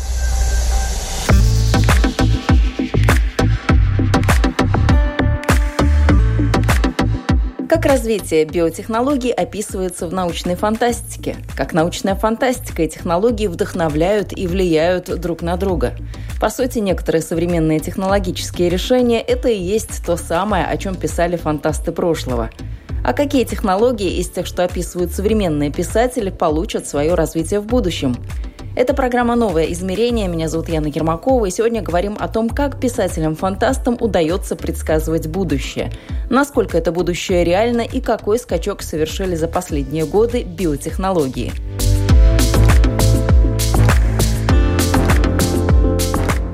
– Как развитие биотехнологий описывается в научной фантастике? Как научная фантастика и технологии вдохновляют и влияют друг на друга? По сути, некоторые современные технологические решения – это и есть то самое, о чем писали фантасты прошлого. А какие технологии из тех, что описывают современные писатели, получат свое развитие в будущем? Это программа «Новое измерение». Меня зовут Яна Ермакова, и сегодня говорим о том, как писателям-фантастам удается предсказывать будущее. Насколько это будущее реально и какой скачок совершили за последние годы биотехнологии.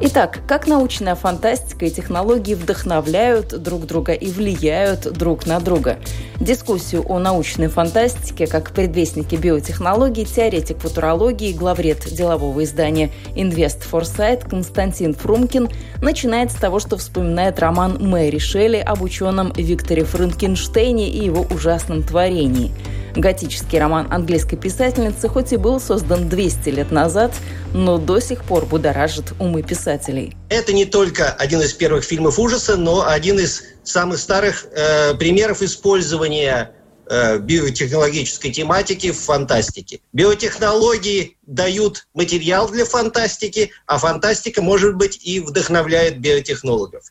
Итак, как научная фантастика и технологии вдохновляют друг друга и влияют друг на друга? Дискуссию о научной фантастике как предвестнике биотехнологий теоретик футурологии, главред делового издания Invest Foresight Константин Фрумкин начинает с того, что вспоминает роман Мэри Шелли об ученом Викторе Франкенштейне и его ужасном творении – Готический роман английской писательницы хоть и был создан 200 лет назад, но до сих пор будоражит умы писателей. Это не только один из первых фильмов ужаса, но один из самых старых э, примеров использования э, биотехнологической тематики в фантастике. Биотехнологии дают материал для фантастики, а фантастика, может быть, и вдохновляет биотехнологов.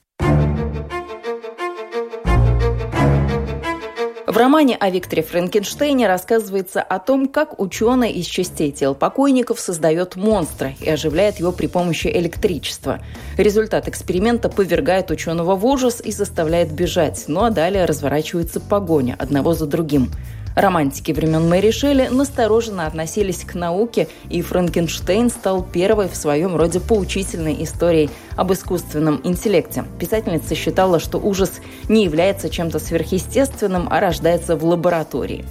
В романе о Викторе Франкенштейне рассказывается о том, как ученый из частей тел покойников создает монстра и оживляет его при помощи электричества. Результат эксперимента повергает ученого в ужас и заставляет бежать, ну а далее разворачивается погоня одного за другим. Романтики времен Мэри Шелли настороженно относились к науке, и Франкенштейн стал первой в своем роде поучительной историей об искусственном интеллекте. Писательница считала, что ужас не является чем-то сверхъестественным, а рождается в лаборатории.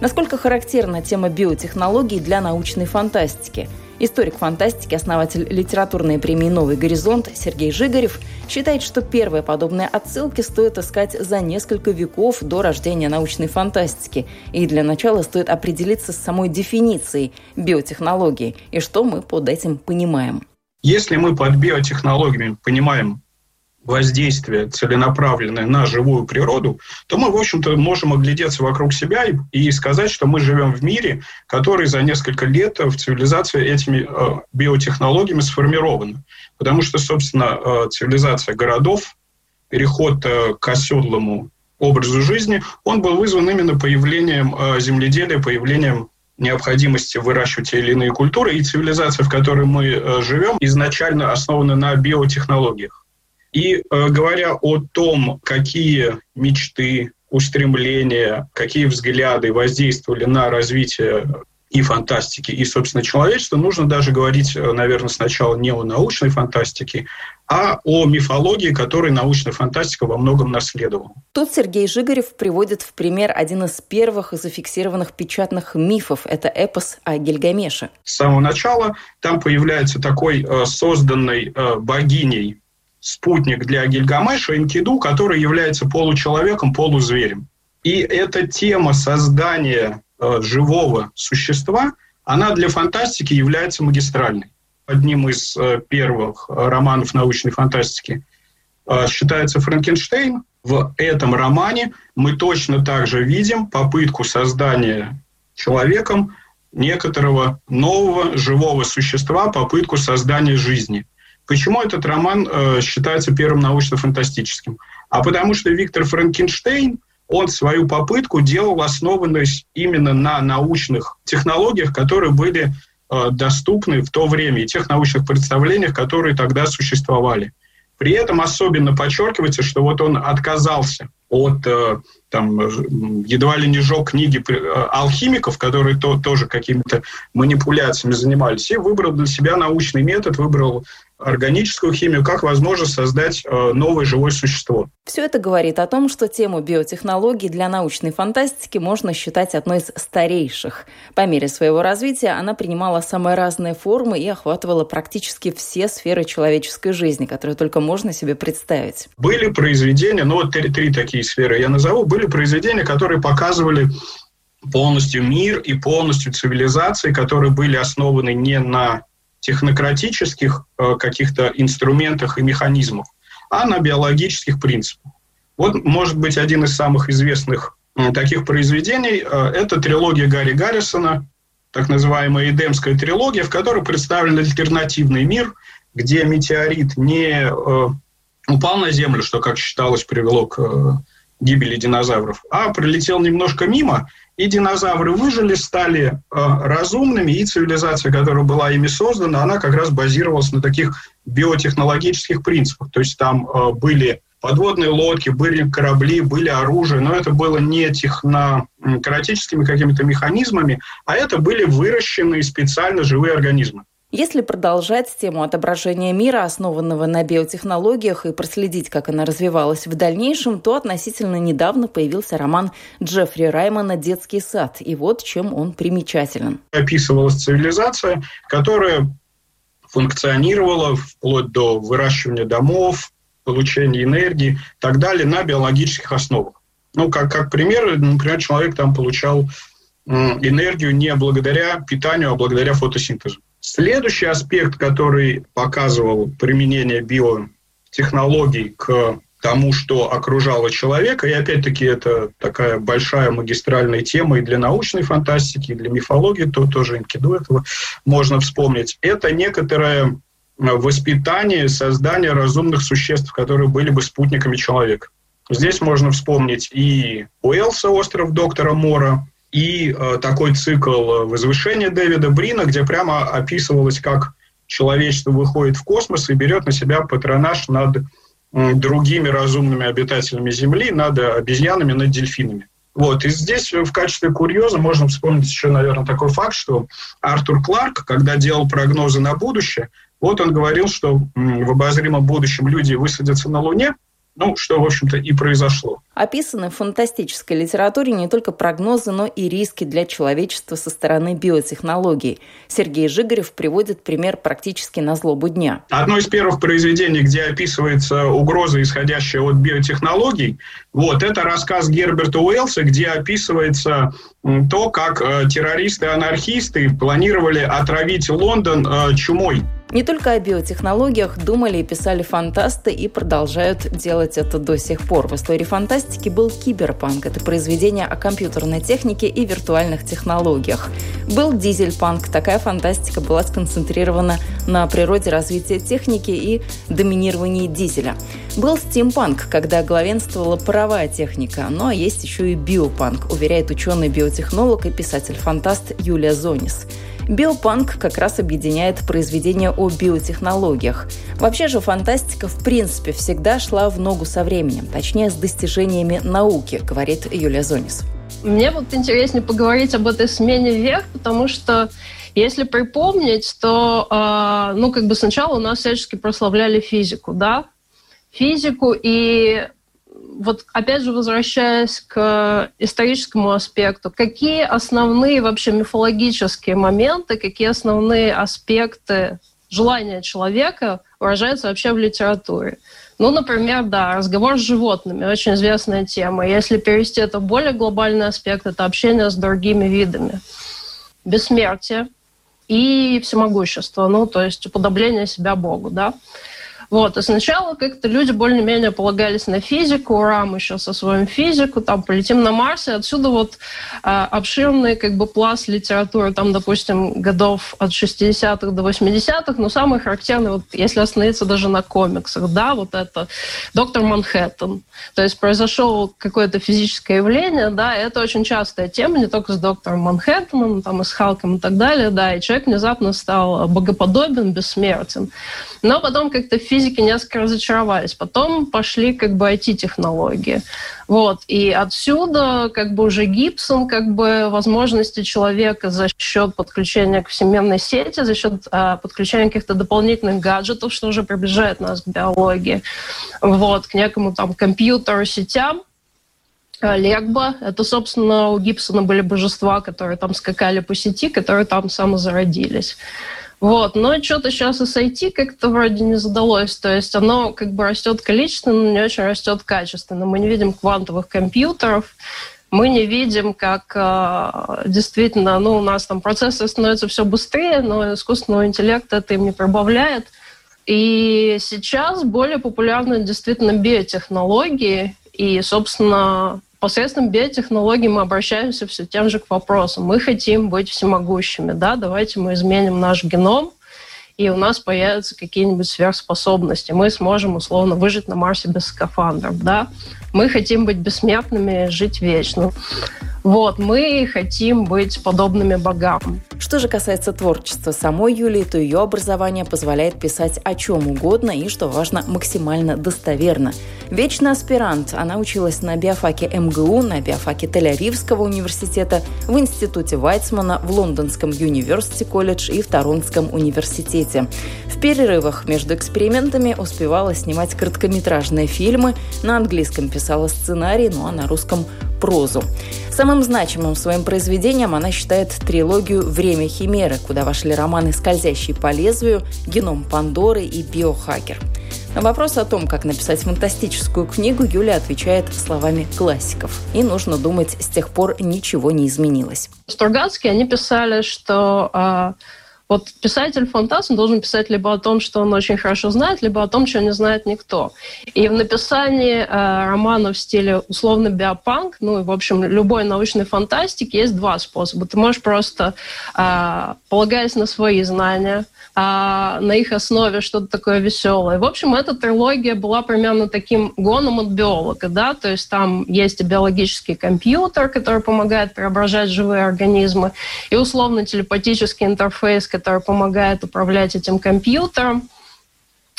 Насколько характерна тема биотехнологий для научной фантастики – Историк фантастики, основатель литературной премии «Новый горизонт» Сергей Жигарев считает, что первые подобные отсылки стоит искать за несколько веков до рождения научной фантастики. И для начала стоит определиться с самой дефиницией биотехнологии и что мы под этим понимаем. Если мы под биотехнологиями понимаем воздействие целенаправленное на живую природу, то мы, в общем-то, можем оглядеться вокруг себя и, и сказать, что мы живем в мире, который за несколько лет в цивилизации этими э, биотехнологиями сформирован. Потому что, собственно, э, цивилизация городов, переход э, к оседлому образу жизни, он был вызван именно появлением э, земледелия, появлением необходимости выращивать те или иные культуры, и цивилизация, в которой мы э, живем, изначально основана на биотехнологиях. И э, говоря о том, какие мечты, устремления, какие взгляды воздействовали на развитие и фантастики, и, собственно, человечества, нужно даже говорить, э, наверное, сначала не о научной фантастике, а о мифологии, которой научная фантастика во многом наследовала. Тут Сергей Жигарев приводит в пример один из первых зафиксированных печатных мифов. Это эпос о Гильгамеше. С самого начала там появляется такой э, созданной э, богиней спутник для Гильгамеша, Энкиду, который является получеловеком, полузверем. И эта тема создания э, живого существа, она для фантастики является магистральной. Одним из э, первых романов научной фантастики э, считается Франкенштейн. В этом романе мы точно так же видим попытку создания человеком некоторого нового живого существа, попытку создания жизни – Почему этот роман э, считается первым научно-фантастическим? А потому что Виктор Франкенштейн, он свою попытку делал, основанность именно на научных технологиях, которые были э, доступны в то время, и тех научных представлениях, которые тогда существовали. При этом особенно подчеркивается, что вот он отказался от э, там, едва ли не жег книги э, алхимиков, которые то, тоже какими-то манипуляциями занимались, и выбрал для себя научный метод, выбрал органическую химию, как возможность создать э, новое живое существо. Все это говорит о том, что тему биотехнологий для научной фантастики можно считать одной из старейших. По мере своего развития она принимала самые разные формы и охватывала практически все сферы человеческой жизни, которые только можно себе представить. Были произведения, ну вот три, три такие сферы я назову, были произведения, которые показывали полностью мир и полностью цивилизации, которые были основаны не на технократических э, каких-то инструментах и механизмах, а на биологических принципах. Вот, может быть, один из самых известных э, таких произведений э, – это трилогия Гарри Гаррисона, так называемая Эдемская трилогия, в которой представлен альтернативный мир, где метеорит не упал на Землю, что, как считалось, привело к гибели динозавров, а пролетел немножко мимо – и динозавры выжили, стали э, разумными, и цивилизация, которая была ими создана, она как раз базировалась на таких биотехнологических принципах. То есть там э, были подводные лодки, были корабли, были оружие, но это было не технократическими какими-то механизмами, а это были выращенные специально живые организмы. Если продолжать тему отображения мира, основанного на биотехнологиях, и проследить, как она развивалась в дальнейшем, то относительно недавно появился роман Джеффри Раймана «Детский сад». И вот чем он примечателен. Описывалась цивилизация, которая функционировала вплоть до выращивания домов, получения энергии и так далее на биологических основах. Ну, как, как пример, например, человек там получал энергию не благодаря питанию, а благодаря фотосинтезу. Следующий аспект, который показывал применение биотехнологий к тому, что окружало человека, и опять-таки это такая большая магистральная тема и для научной фантастики, и для мифологии, то тоже Энкиду этого можно вспомнить, это некоторое воспитание, создание разумных существ, которые были бы спутниками человека. Здесь можно вспомнить и Уэлса, остров доктора Мора, и э, такой цикл возвышения Дэвида Брина, где прямо описывалось, как человечество выходит в космос и берет на себя патронаж над э, другими разумными обитателями Земли, над обезьянами, над дельфинами. Вот. И здесь в качестве курьеза можно вспомнить еще, наверное, такой факт, что Артур Кларк, когда делал прогнозы на будущее, вот он говорил, что в обозримом будущем люди высадятся на Луне, ну, что, в общем-то, и произошло. Описаны в фантастической литературе не только прогнозы, но и риски для человечества со стороны биотехнологий. Сергей Жигарев приводит пример практически на злобу дня. Одно из первых произведений, где описывается угроза, исходящая от биотехнологий, вот, это рассказ Герберта Уэллса, где описывается то, как э, террористы-анархисты планировали отравить Лондон э, чумой. Не только о биотехнологиях думали и писали фантасты и продолжают делать это до сих пор. В истории фантастики был киберпанк. Это произведение о компьютерной технике и виртуальных технологиях. Был дизельпанк. Такая фантастика была сконцентрирована на природе развития техники и доминировании дизеля. Был стимпанк, когда главенствовала паровая техника. А есть еще и биопанк, уверяет ученый-биотехнолог и писатель-фантаст Юлия Зонис. Биопанк как раз объединяет произведения о биотехнологиях. Вообще же фантастика в принципе всегда шла в ногу со временем, точнее с достижениями науки, говорит Юлия Зонис. Мне вот интереснее поговорить об этой смене вверх, потому что если припомнить, то, э, ну, как бы сначала у нас всячески прославляли физику, да, физику, и вот опять же возвращаясь к историческому аспекту, какие основные вообще мифологические моменты, какие основные аспекты желания человека выражаются вообще в литературе? Ну, например, да, разговор с животными, очень известная тема. Если перевести это в более глобальный аспект, это общение с другими видами. Бессмертие и всемогущество, ну, то есть уподобление себя Богу, да. Вот, и сначала как-то люди более-менее полагались на физику, ура, мы сейчас освоим физику, там полетим на Марс, и отсюда вот э, обширный как бы пласт литературы, там, допустим, годов от 60-х до 80-х, но самый характерный, вот если остановиться даже на комиксах, да, вот это доктор Манхэттен. То есть произошло какое-то физическое явление, да, и это очень частая тема, не только с доктором Манхэттеном, там, и с Халком и так далее, да, и человек внезапно стал богоподобен, бессмертен. Но потом как-то физика физики несколько разочаровались. Потом пошли как бы IT-технологии. Вот. И отсюда как бы уже Гибсон, как бы возможности человека за счет подключения к всемирной сети, за счет э, подключения каких-то дополнительных гаджетов, что уже приближает нас к биологии, вот, к некому там компьютеру, сетям, а, Легба. Это, собственно, у Гибсона были божества, которые там скакали по сети, которые там самозародились. Вот. Но что-то сейчас и с IT как-то вроде не задалось. То есть оно как бы растет количественно, но не очень растет качественно. Мы не видим квантовых компьютеров, мы не видим, как э, действительно, ну, у нас там процессы становятся все быстрее, но искусственного интеллекта это им не прибавляет. И сейчас более популярны действительно биотехнологии, и, собственно, посредством биотехнологий мы обращаемся все тем же к вопросу. Мы хотим быть всемогущими, да, давайте мы изменим наш геном, и у нас появятся какие-нибудь сверхспособности. Мы сможем условно выжить на Марсе без скафандров, да. Мы хотим быть бессмертными, жить вечно. Вот, мы хотим быть подобными богам. Что же касается творчества самой Юлии, то ее образование позволяет писать о чем угодно и, что важно, максимально достоверно. Вечный аспирант. Она училась на биофаке МГУ, на биофаке Тель-Авивского университета, в Институте Вайцмана, в Лондонском Юниверсити колледж и в Торонском университете. В перерывах между экспериментами успевала снимать короткометражные фильмы, на английском писала сценарий, ну а на русском прозу. Самым значимым своим произведением она считает трилогию «Время Химеры», куда вошли романы «Скользящий по лезвию», «Геном Пандоры» и «Биохакер». На вопрос о том, как написать фантастическую книгу, Юля отвечает словами классиков. И нужно думать, с тех пор ничего не изменилось. Стругацкие, они писали, что э, вот писатель-фантаст должен писать либо о том, что он очень хорошо знает, либо о том, что не знает никто. И в написании э, романа в стиле условно биопанк, ну и, в общем, любой научной фантастики есть два способа. Ты можешь просто, э, полагаясь на свои знания, а, на их основе что-то такое веселое. В общем, эта трилогия была примерно таким гоном от биолога, да, то есть там есть и биологический компьютер, который помогает преображать живые организмы, и условно телепатический интерфейс, который помогает управлять этим компьютером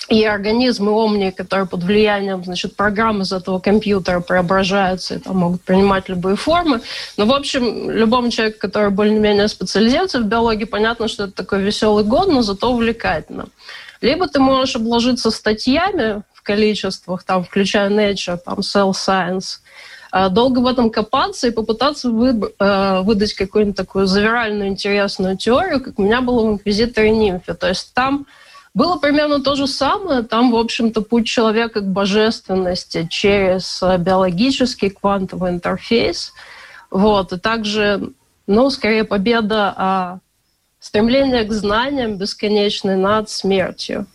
и организмы омни, которые под влиянием значит, программы из этого компьютера преображаются и там, могут принимать любые формы. Но, в общем, любому человеку, который более-менее специализируется в биологии, понятно, что это такой веселый год, но зато увлекательно. Либо ты можешь обложиться статьями в количествах, там, включая Nature, там, Cell Science, долго в этом копаться и попытаться вы, э, выдать какую-нибудь такую завиральную интересную теорию, как у меня было в «Инквизиторе Нимфе». То есть там было примерно то же самое. Там, в общем-то, путь человека к божественности через э, биологический квантовый интерфейс. Вот. И также, ну, скорее, победа а стремление к знаниям бесконечной над смертью.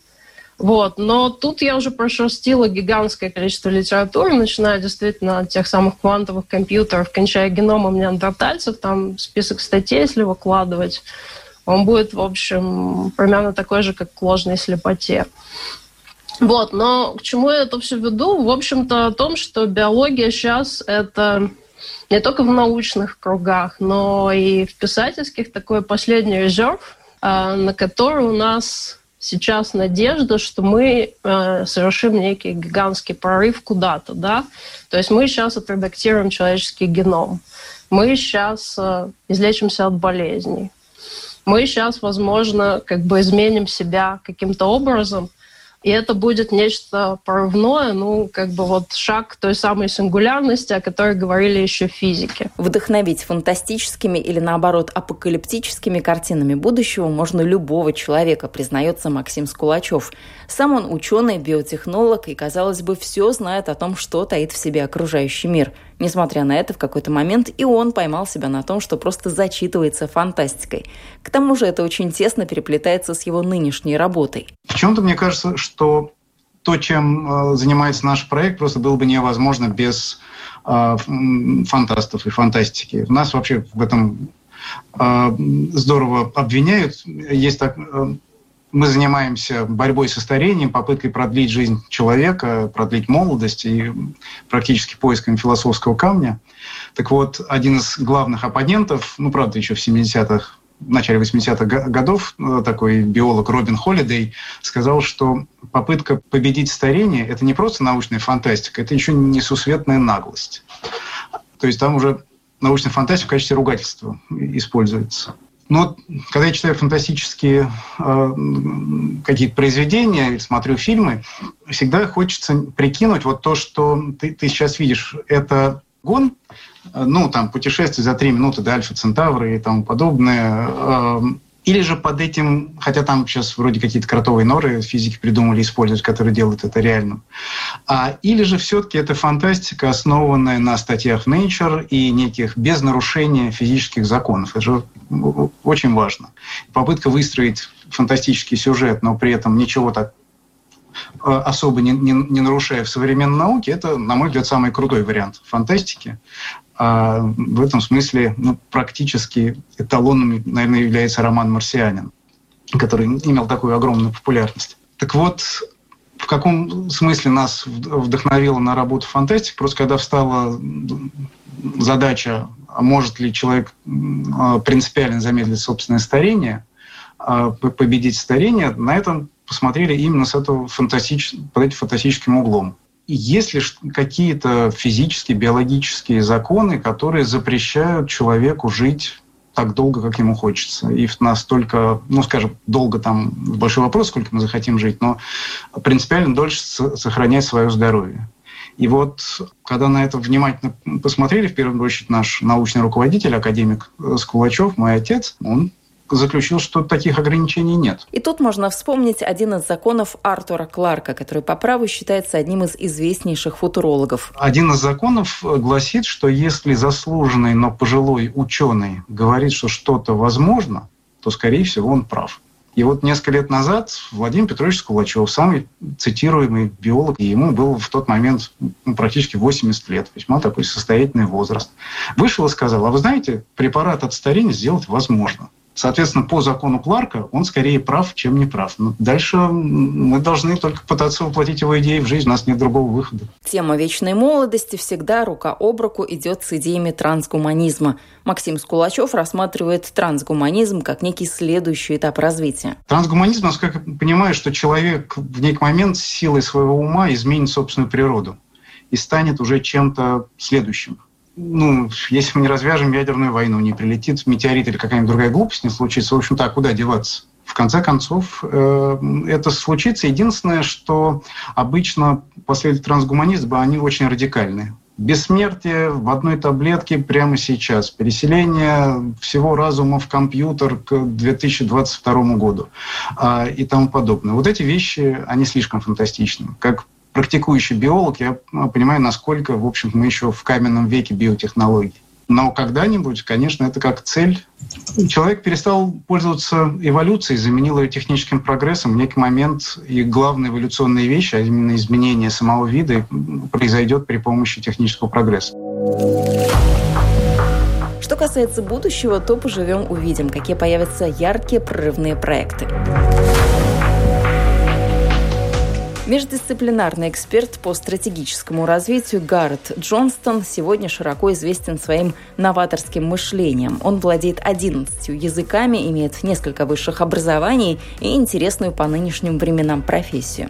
Вот. Но тут я уже прошерстила гигантское количество литературы, начиная действительно от тех самых квантовых компьютеров, кончая геномом неандертальцев, там список статей, если выкладывать он будет, в общем, примерно такой же, как к ложной слепоте. Вот, но к чему я это все веду? В общем-то, о том, что биология сейчас это не только в научных кругах, но и в писательских такой последний резерв, а, на который у нас сейчас надежда, что мы э, совершим некий гигантский прорыв куда-то, да. То есть мы сейчас отредактируем человеческий геном, мы сейчас э, излечимся от болезней, мы сейчас, возможно, как бы изменим себя каким-то образом, и это будет нечто прорывное, ну, как бы вот шаг к той самой сингулярности, о которой говорили еще физики. Вдохновить фантастическими или, наоборот, апокалиптическими картинами будущего можно любого человека, признается Максим Скулачев. Сам он ученый, биотехнолог и, казалось бы, все знает о том, что таит в себе окружающий мир – Несмотря на это, в какой-то момент и он поймал себя на том, что просто зачитывается фантастикой. К тому же это очень тесно переплетается с его нынешней работой. В чем-то мне кажется, что то, чем э, занимается наш проект, просто было бы невозможно без э, фантастов и фантастики. Нас вообще в этом э, здорово обвиняют. Есть так, мы занимаемся борьбой со старением, попыткой продлить жизнь человека, продлить молодость и практически поиском философского камня. Так вот, один из главных оппонентов, ну, правда, еще в 70-х в начале 80-х годов э, такой биолог Робин Холлидей сказал, что попытка победить старение – это не просто научная фантастика, это еще несусветная наглость. То есть там уже научная фантастика в качестве ругательства используется. Но когда я читаю фантастические э, какие-то произведения или смотрю фильмы, всегда хочется прикинуть вот то, что ты, ты сейчас видишь, это гон, ну, там, путешествие за три минуты до Альфа Центавра и тому подобное, э, или же под этим, хотя там сейчас вроде какие-то кротовые норы физики придумали использовать, которые делают это реальным. А, или же все-таки это фантастика, основанная на статьях Nature и неких без нарушения физических законов. Это же очень важно. Попытка выстроить фантастический сюжет, но при этом ничего так э, особо не, не, не нарушая в современной науке, это, на мой взгляд, самый крутой вариант фантастики. А в этом смысле ну, практически эталоном, наверное, является роман «Марсианин», который имел такую огромную популярность. Так вот, в каком смысле нас вдохновило на работу фантастик? Просто когда встала задача, а может ли человек а, принципиально замедлить собственное старение, а, победить старение, на этом посмотрели именно с этого фантастич... под этим фантастическим углом есть ли какие-то физические, биологические законы, которые запрещают человеку жить так долго, как ему хочется. И настолько, ну, скажем, долго там большой вопрос, сколько мы захотим жить, но принципиально дольше сохранять свое здоровье. И вот, когда на это внимательно посмотрели, в первую очередь наш научный руководитель, академик Скулачев, мой отец, он заключил, что таких ограничений нет. И тут можно вспомнить один из законов Артура Кларка, который по праву считается одним из известнейших футурологов. Один из законов гласит, что если заслуженный, но пожилой ученый говорит, что что-то возможно, то, скорее всего, он прав. И вот несколько лет назад Владимир Петрович Скулачев, самый цитируемый биолог, и ему был в тот момент ну, практически 80 лет, весьма такой состоятельный возраст, вышел и сказал, а вы знаете, препарат от старения сделать возможно. Соответственно, по закону Кларка он скорее прав, чем не прав. Но дальше мы должны только пытаться воплотить его идеи в жизнь, у нас нет другого выхода. Тема вечной молодости всегда рука об руку идет с идеями трансгуманизма. Максим Скулачев рассматривает трансгуманизм как некий следующий этап развития. Трансгуманизм, насколько я понимаю, что человек в некий момент силой своего ума изменит собственную природу и станет уже чем-то следующим ну, если мы не развяжем ядерную войну, не прилетит метеорит или какая-нибудь другая глупость не случится, в общем-то, а куда деваться? В конце концов, э, это случится. Единственное, что обычно последователи трансгуманизма, они очень радикальные. Бессмертие в одной таблетке прямо сейчас. Переселение всего разума в компьютер к 2022 году э, и тому подобное. Вот эти вещи, они слишком фантастичны. Как практикующий биолог, я ну, понимаю, насколько, в общем, мы еще в каменном веке биотехнологий. Но когда-нибудь, конечно, это как цель. Человек перестал пользоваться эволюцией, заменил ее техническим прогрессом. В некий момент и главная эволюционная вещь, а именно изменение самого вида, произойдет при помощи технического прогресса. Что касается будущего, то поживем, увидим, какие появятся яркие прорывные проекты. Междисциплинарный эксперт по стратегическому развитию Гаррет Джонстон сегодня широко известен своим новаторским мышлением. Он владеет 11 языками, имеет несколько высших образований и интересную по нынешним временам профессию.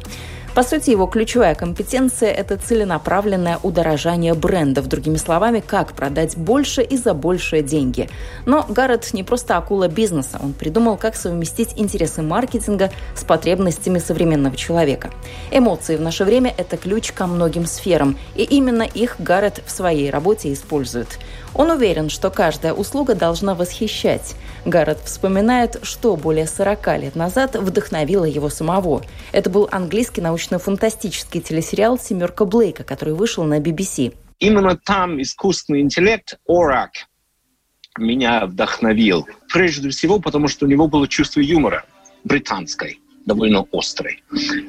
По сути, его ключевая компетенция – это целенаправленное удорожание брендов. Другими словами, как продать больше и за большие деньги. Но Гаррет не просто акула бизнеса. Он придумал, как совместить интересы маркетинга с потребностями современного человека. Эмоции в наше время – это ключ ко многим сферам. И именно их Гаррет в своей работе использует. Он уверен, что каждая услуга должна восхищать. Гаррет вспоминает, что более 40 лет назад вдохновило его самого. Это был английский научно-фантастический телесериал «Семерка Блейка», который вышел на BBC. Именно там искусственный интеллект, Орак, меня вдохновил. Прежде всего, потому что у него было чувство юмора британской довольно острый.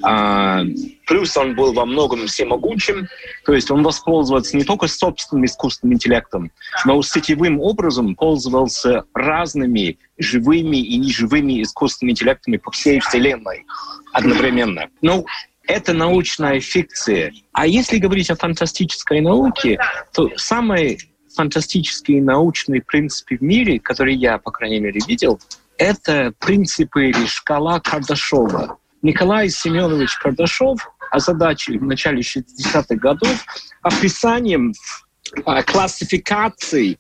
А, плюс он был во многом всемогучим, то есть он воспользовался не только собственным искусственным интеллектом, но сетевым образом пользовался разными живыми и неживыми искусственными интеллектами по всей Вселенной одновременно. Ну, это научная фикция. А если говорить о фантастической науке, то самые фантастические научные принципы в мире, которые я, по крайней мере, видел — это принципы или шкала Кардашова. Николай Семенович Кардашов озадачили в начале 60-х годов описанием а, классификаций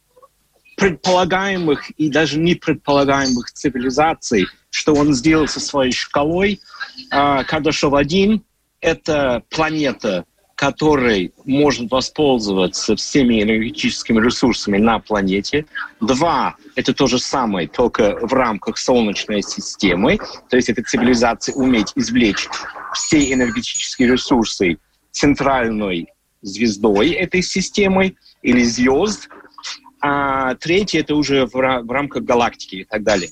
предполагаемых и даже непредполагаемых цивилизаций, что он сделал со своей шкалой. А, Кардашов-1 — это планета, которой может воспользоваться всеми энергетическими ресурсами на планете. Два — это то же самое, только в рамках Солнечной системы. То есть это цивилизация уметь извлечь все энергетические ресурсы центральной звездой этой системы или звезд. А третье — это уже в, в рамках галактики и так далее.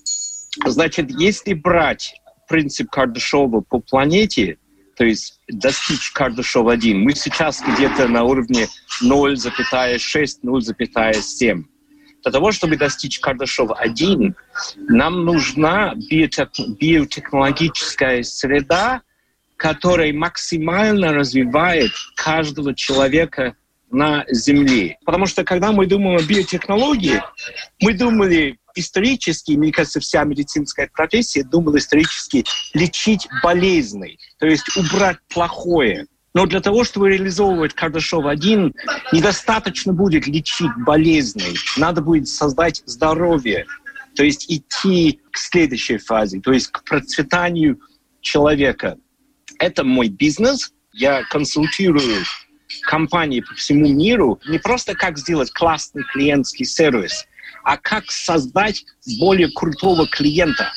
Значит, если брать принцип Кардашова по планете, то есть достичь Кардашова-1, мы сейчас где-то на уровне 0,6-0,7. Для того, чтобы достичь Кардашова-1, нам нужна биотех, биотехнологическая среда, которая максимально развивает каждого человека на Земле. Потому что когда мы думаем о биотехнологии, мы думали исторически, мне кажется, вся медицинская профессия думала исторически лечить болезни, то есть убрать плохое. Но для того, чтобы реализовывать Кардашов-1, недостаточно будет лечить болезни. Надо будет создать здоровье, то есть идти к следующей фазе, то есть к процветанию человека. Это мой бизнес. Я консультирую компании по всему миру не просто как сделать классный клиентский сервис, а как создать более крутого клиента,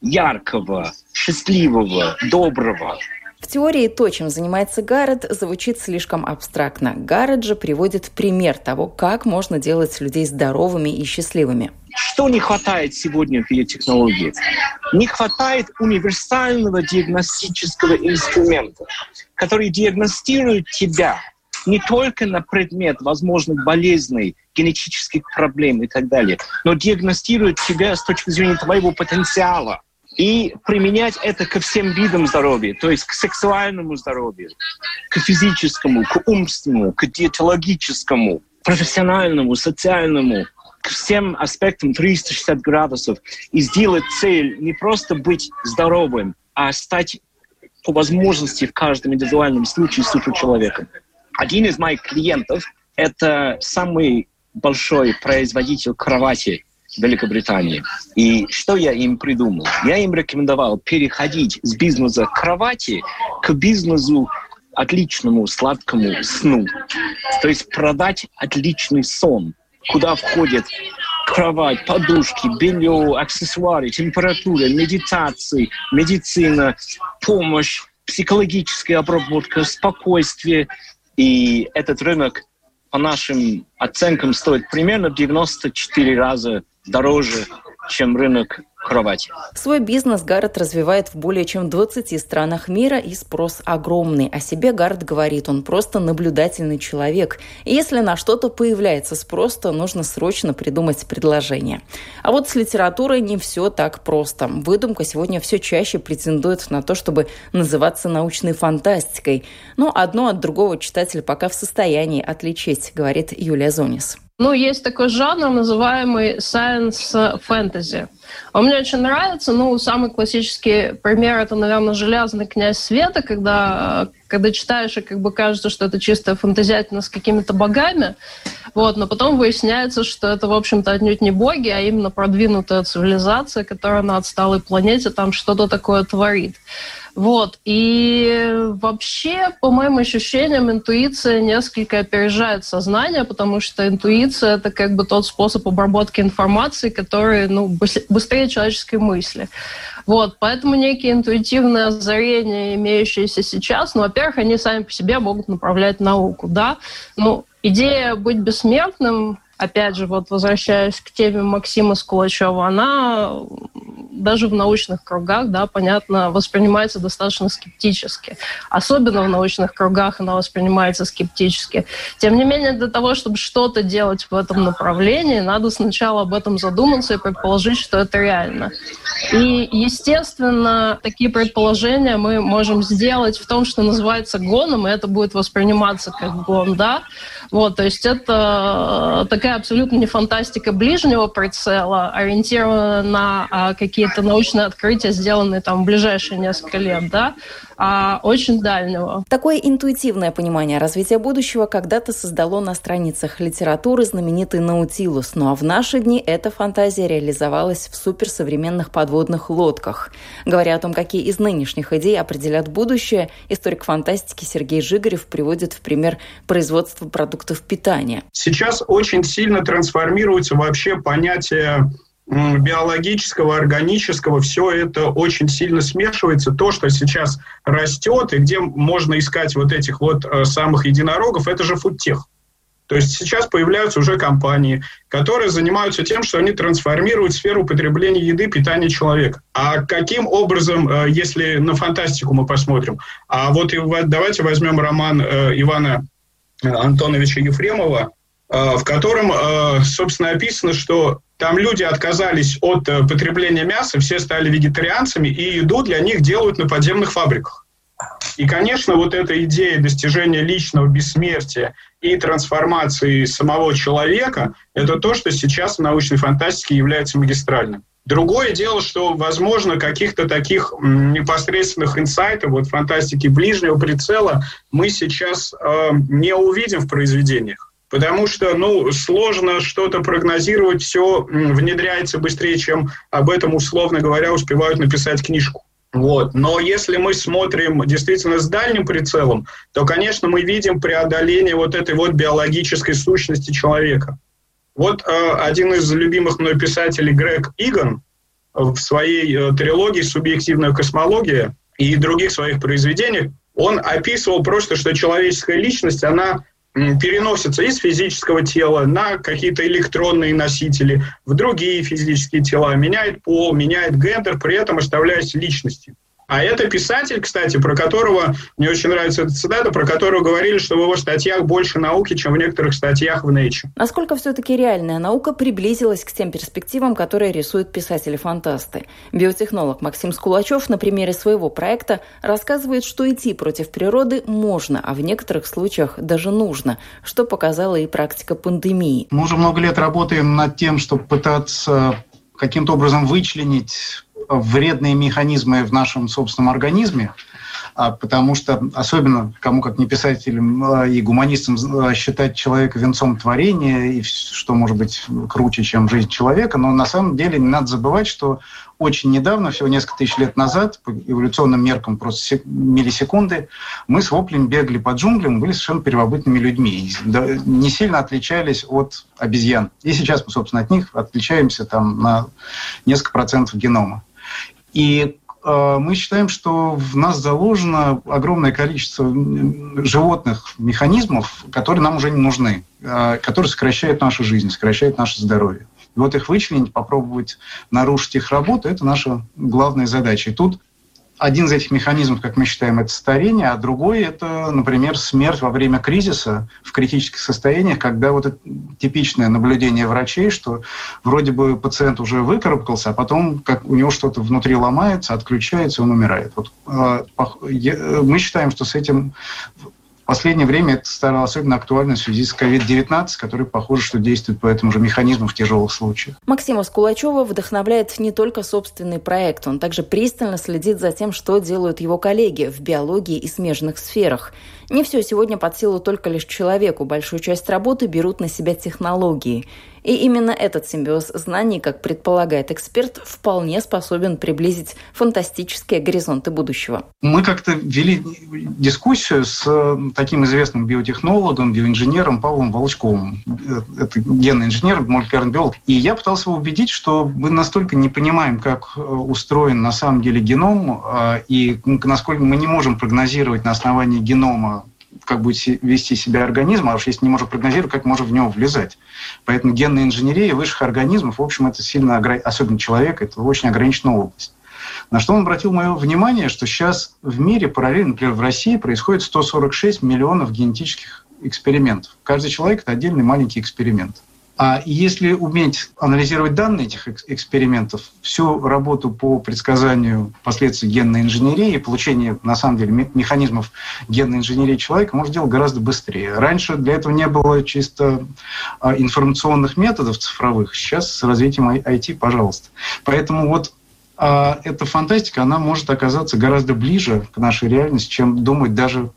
яркого, счастливого, доброго. В теории то, чем занимается Гаррет, звучит слишком абстрактно. Гаррет же приводит пример того, как можно делать людей здоровыми и счастливыми. Что не хватает сегодня в биотехнологии? Не хватает универсального диагностического инструмента, который диагностирует тебя не только на предмет возможных болезней, генетических проблем и так далее, но диагностирует тебя с точки зрения твоего потенциала и применять это ко всем видам здоровья, то есть к сексуальному здоровью, к физическому, к умственному, к диетологическому, профессиональному, социальному, к всем аспектам 360 градусов и сделать цель не просто быть здоровым, а стать по возможности в каждом индивидуальном случае суперчеловеком. Один из моих клиентов — это самый большой производитель кровати в Великобритании. И что я им придумал? Я им рекомендовал переходить с бизнеса кровати к бизнесу отличному сладкому сну. То есть продать отличный сон, куда входит кровать, подушки, белье, аксессуары, температура, медитации, медицина, помощь, психологическая обработка, спокойствие. И этот рынок по нашим оценкам стоит примерно 94 раза дороже, чем рынок кровати. Свой бизнес Гаррет развивает в более чем 20 странах мира, и спрос огромный. О себе Гаррет говорит, он просто наблюдательный человек. И если на что-то появляется спрос, то нужно срочно придумать предложение. А вот с литературой не все так просто. Выдумка сегодня все чаще претендует на то, чтобы называться научной фантастикой. Но одно от другого читатель пока в состоянии отличить, говорит Юлия Зонис. Ну, есть такой жанр, называемый science fantasy. Он мне очень нравится. Ну, самый классический пример – это, наверное, «Железный князь света», когда, когда читаешь, и как бы кажется, что это чистая фантазиатина с какими-то богами. Вот, но потом выясняется, что это, в общем-то, отнюдь не боги, а именно продвинутая цивилизация, которая на отсталой планете там что-то такое творит. Вот. И вообще, по моим ощущениям, интуиция несколько опережает сознание, потому что интуиция — это как бы тот способ обработки информации, который ну, быстрее человеческой мысли. Вот, поэтому некие интуитивные озарения, имеющиеся сейчас, ну, во-первых, они сами по себе могут направлять науку, да. Ну, идея быть бессмертным, опять же, вот возвращаясь к теме Максима Скулачева, она даже в научных кругах, да, понятно, воспринимается достаточно скептически. Особенно в научных кругах она воспринимается скептически. Тем не менее, для того, чтобы что-то делать в этом направлении, надо сначала об этом задуматься и предположить, что это реально. И, естественно, такие предположения мы можем сделать в том, что называется гоном, и это будет восприниматься как гон, да. Вот, то есть это такая абсолютно не фантастика ближнего прицела, ориентированная на а, какие какие-то научные открытия, сделанные там в ближайшие несколько лет, да, а очень дальнего. Такое интуитивное понимание развития будущего когда-то создало на страницах литературы знаменитый Наутилус, ну а в наши дни эта фантазия реализовалась в суперсовременных подводных лодках. Говоря о том, какие из нынешних идей определят будущее, историк фантастики Сергей Жигарев приводит в пример производство продуктов питания. Сейчас очень сильно трансформируется вообще понятие биологического, органического, все это очень сильно смешивается. То, что сейчас растет и где можно искать вот этих вот э, самых единорогов, это же фудтех. То есть сейчас появляются уже компании, которые занимаются тем, что они трансформируют сферу потребления еды, питания человека. А каким образом, э, если на фантастику мы посмотрим? А вот давайте возьмем роман э, Ивана Антоновича Ефремова, в котором, собственно, описано, что там люди отказались от э, потребления мяса, все стали вегетарианцами, и еду для них делают на подземных фабриках. И, конечно, вот эта идея достижения личного бессмертия и трансформации самого человека – это то, что сейчас в научной фантастике является магистральным. Другое дело, что, возможно, каких-то таких непосредственных инсайтов, вот фантастики ближнего прицела, мы сейчас э, не увидим в произведениях. Потому что, ну, сложно что-то прогнозировать, все внедряется быстрее, чем об этом, условно говоря, успевают написать книжку. Вот. Но если мы смотрим действительно с дальним прицелом, то, конечно, мы видим преодоление вот этой вот биологической сущности человека. Вот э, один из любимых мной писателей Грег Иган в своей э, трилогии «Субъективная космология» и других своих произведениях, он описывал просто, что человеческая личность, она переносится из физического тела на какие-то электронные носители, в другие физические тела, меняет пол, меняет гендер, при этом оставляясь личностью. А это писатель, кстати, про которого, мне очень нравится эта цитата, про которого говорили, что в его статьях больше науки, чем в некоторых статьях в Nature. Насколько все-таки реальная наука приблизилась к тем перспективам, которые рисуют писатели-фантасты? Биотехнолог Максим Скулачев на примере своего проекта рассказывает, что идти против природы можно, а в некоторых случаях даже нужно, что показала и практика пандемии. Мы уже много лет работаем над тем, чтобы пытаться каким-то образом вычленить вредные механизмы в нашем собственном организме, а, потому что особенно кому как не писателям а, и гуманистам а, считать человека венцом творения, и что может быть круче, чем жизнь человека, но на самом деле не надо забывать, что очень недавно, всего несколько тысяч лет назад, по эволюционным меркам просто миллисекунды, мы с воплем бегали по джунглям, были совершенно первобытными людьми. Не сильно отличались от обезьян. И сейчас мы, собственно, от них отличаемся там на несколько процентов генома. И э, мы считаем, что в нас заложено огромное количество животных механизмов, которые нам уже не нужны, э, которые сокращают нашу жизнь, сокращают наше здоровье. И вот их вычленить, попробовать нарушить их работу – это наша главная задача. И тут один из этих механизмов, как мы считаем, это старение, а другой – это, например, смерть во время кризиса в критических состояниях, когда вот это типичное наблюдение врачей, что вроде бы пациент уже выкарабкался, а потом как у него что-то внутри ломается, отключается, он умирает. Вот, э, мы считаем, что с этим последнее время это стало особенно актуально в связи с COVID-19, который, похоже, что действует по этому же механизму в тяжелых случаях. Максима Скулачева вдохновляет не только собственный проект, он также пристально следит за тем, что делают его коллеги в биологии и смежных сферах. Не все сегодня под силу только лишь человеку. Большую часть работы берут на себя технологии. И именно этот симбиоз знаний, как предполагает эксперт, вполне способен приблизить фантастические горизонты будущего. Мы как-то вели дискуссию с э, таким известным биотехнологом, биоинженером Павлом Волчковым. Э, это генный инженер, молекулярный биолог. И я пытался его убедить, что мы настолько не понимаем, как э, устроен на самом деле геном, и насколько мы не можем прогнозировать на основании генома как будет вести себя организм, а уж если не можем прогнозировать, как можем в него влезать. Поэтому генная инженерия высших организмов, в общем, это сильно, особенно человека, это очень ограниченная область. На что он обратил мое внимание, что сейчас в мире параллельно, например, в России происходит 146 миллионов генетических экспериментов. Каждый человек – это отдельный маленький эксперимент. А если уметь анализировать данные этих экспериментов, всю работу по предсказанию последствий генной инженерии и получению, на самом деле, механизмов генной инженерии человека можно делать гораздо быстрее. Раньше для этого не было чисто а, информационных методов цифровых. Сейчас с развитием IT, пожалуйста. Поэтому вот эта фантастика, она может оказаться гораздо ближе к нашей реальности, чем думают даже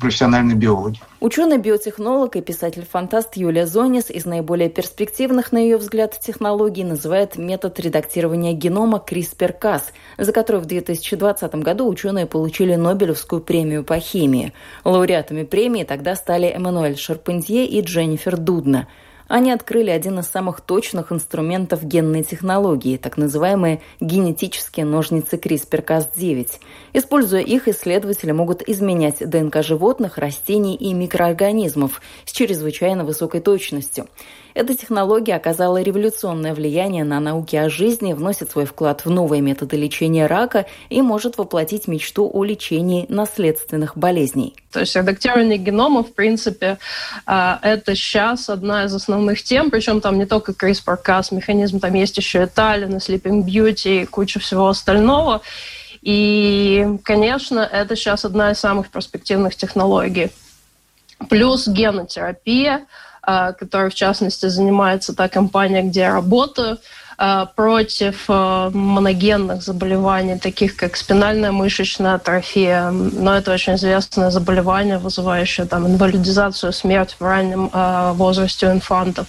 профессиональные биологи. Ученый-биотехнолог и писатель-фантаст Юлия Зонис из наиболее перспективных, на ее взгляд, технологий называет метод редактирования генома CRISPR-Cas, за который в 2020 году ученые получили Нобелевскую премию по химии. Лауреатами премии тогда стали Эммануэль Шарпентье и Дженнифер Дудна – они открыли один из самых точных инструментов генной технологии, так называемые генетические ножницы CRISPR-Cas9. Используя их, исследователи могут изменять ДНК животных, растений и микроорганизмов с чрезвычайно высокой точностью. Эта технология оказала революционное влияние на науки о жизни, вносит свой вклад в новые методы лечения рака и может воплотить мечту о лечении наследственных болезней. То есть редактирование генома, в принципе, а, это сейчас одна из основных тем, причем там не только CRISPR-Cas механизм, там есть еще и Talin, и Sleeping Beauty, и куча всего остального. И, конечно, это сейчас одна из самых перспективных технологий. Плюс генотерапия – а, которой, в частности, занимается та компания, где я работаю, против а, моногенных заболеваний, таких как спинальная мышечная атрофия. Но это очень известное заболевание, вызывающее там, инвалидизацию, смерть в раннем возрасте у инфантов.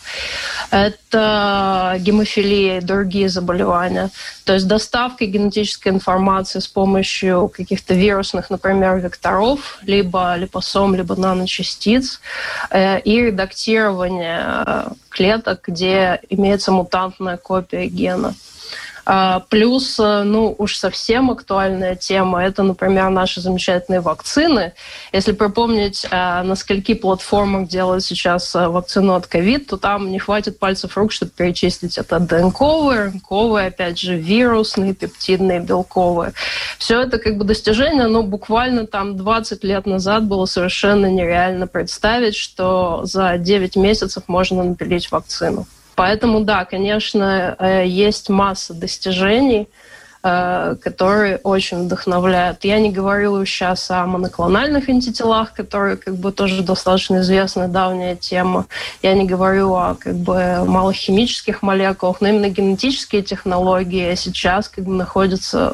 Это гемофилия и другие заболевания. То есть доставка генетической информации с помощью каких-то вирусных, например, векторов, либо липосом, либо наночастиц, э, и редактирование э, клеток, где имеется мутантная копия гена. А, плюс, э, ну, уж совсем актуальная тема, это, например, наши замечательные вакцины. Если припомнить, э, на скольки платформах делают сейчас э, вакцину от ковид, то там не хватит пальцев рук, чтобы перечислить это ДНКовые, РНКовые, опять же, вирусные, пептидные, белковые. Все это как бы достижение, но буквально там 20 лет назад было совершенно нереально представить, что за 9 месяцев можно напилить вакцину. Поэтому, да, конечно, э, есть масса достижений, э, которые очень вдохновляют. Я не говорю сейчас о моноклональных антителах, которые как бы тоже достаточно известная давняя тема. Я не говорю о как бы малохимических молекулах, но именно генетические технологии сейчас как бы находятся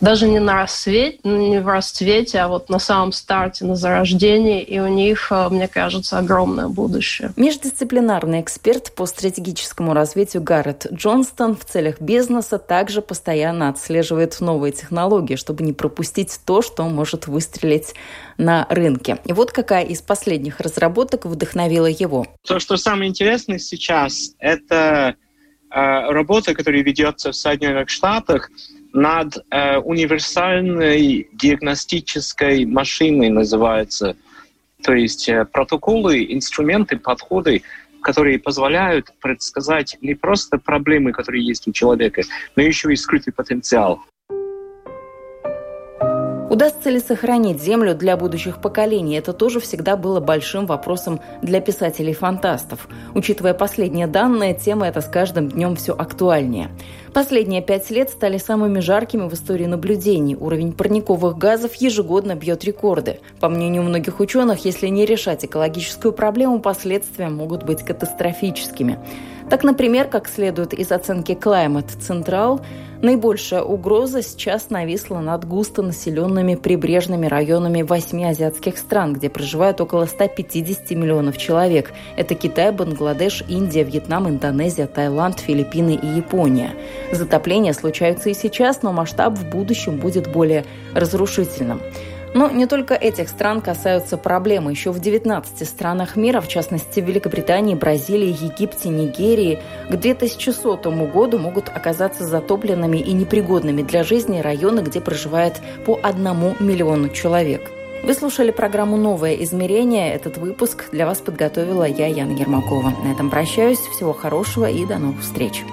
даже не на рассвете, не в расцвете, а вот на самом старте, на зарождении, и у них, э, мне кажется, огромное будущее. Междисциплинарный эксперт по стратегическому развитию Гаррет Джонстон в целях бизнеса также постоянно отслеживает новые технологии, чтобы не пропустить то, что может выстрелить на рынке. И вот какая из последних разработок вдохновила его. То, что самое интересное сейчас, это э, работа, которая ведется в Соединенных Штатах, над э, универсальной диагностической машиной называется. То есть э, протоколы, инструменты, подходы, которые позволяют предсказать не просто проблемы, которые есть у человека, но еще и скрытый потенциал. Удастся ли сохранить Землю для будущих поколений? Это тоже всегда было большим вопросом для писателей-фантастов. Учитывая последние данные, тема эта с каждым днем все актуальнее. Последние пять лет стали самыми жаркими в истории наблюдений. Уровень парниковых газов ежегодно бьет рекорды. По мнению многих ученых, если не решать экологическую проблему, последствия могут быть катастрофическими. Так, например, как следует из оценки Climate Central, наибольшая угроза сейчас нависла над густонаселенными прибрежными районами восьми азиатских стран, где проживают около 150 миллионов человек. Это Китай, Бангладеш, Индия, Вьетнам, Индонезия, Таиланд, Филиппины и Япония. Затопления случаются и сейчас, но масштаб в будущем будет более разрушительным. Но не только этих стран касаются проблемы. Еще в 19 странах мира, в частности Великобритании, Бразилии, Египте, Нигерии, к 2100 году могут оказаться затопленными и непригодными для жизни районы, где проживает по одному миллиону человек. Вы слушали программу «Новое измерение». Этот выпуск для вас подготовила я, Яна Ермакова. На этом прощаюсь. Всего хорошего и до новых встреч.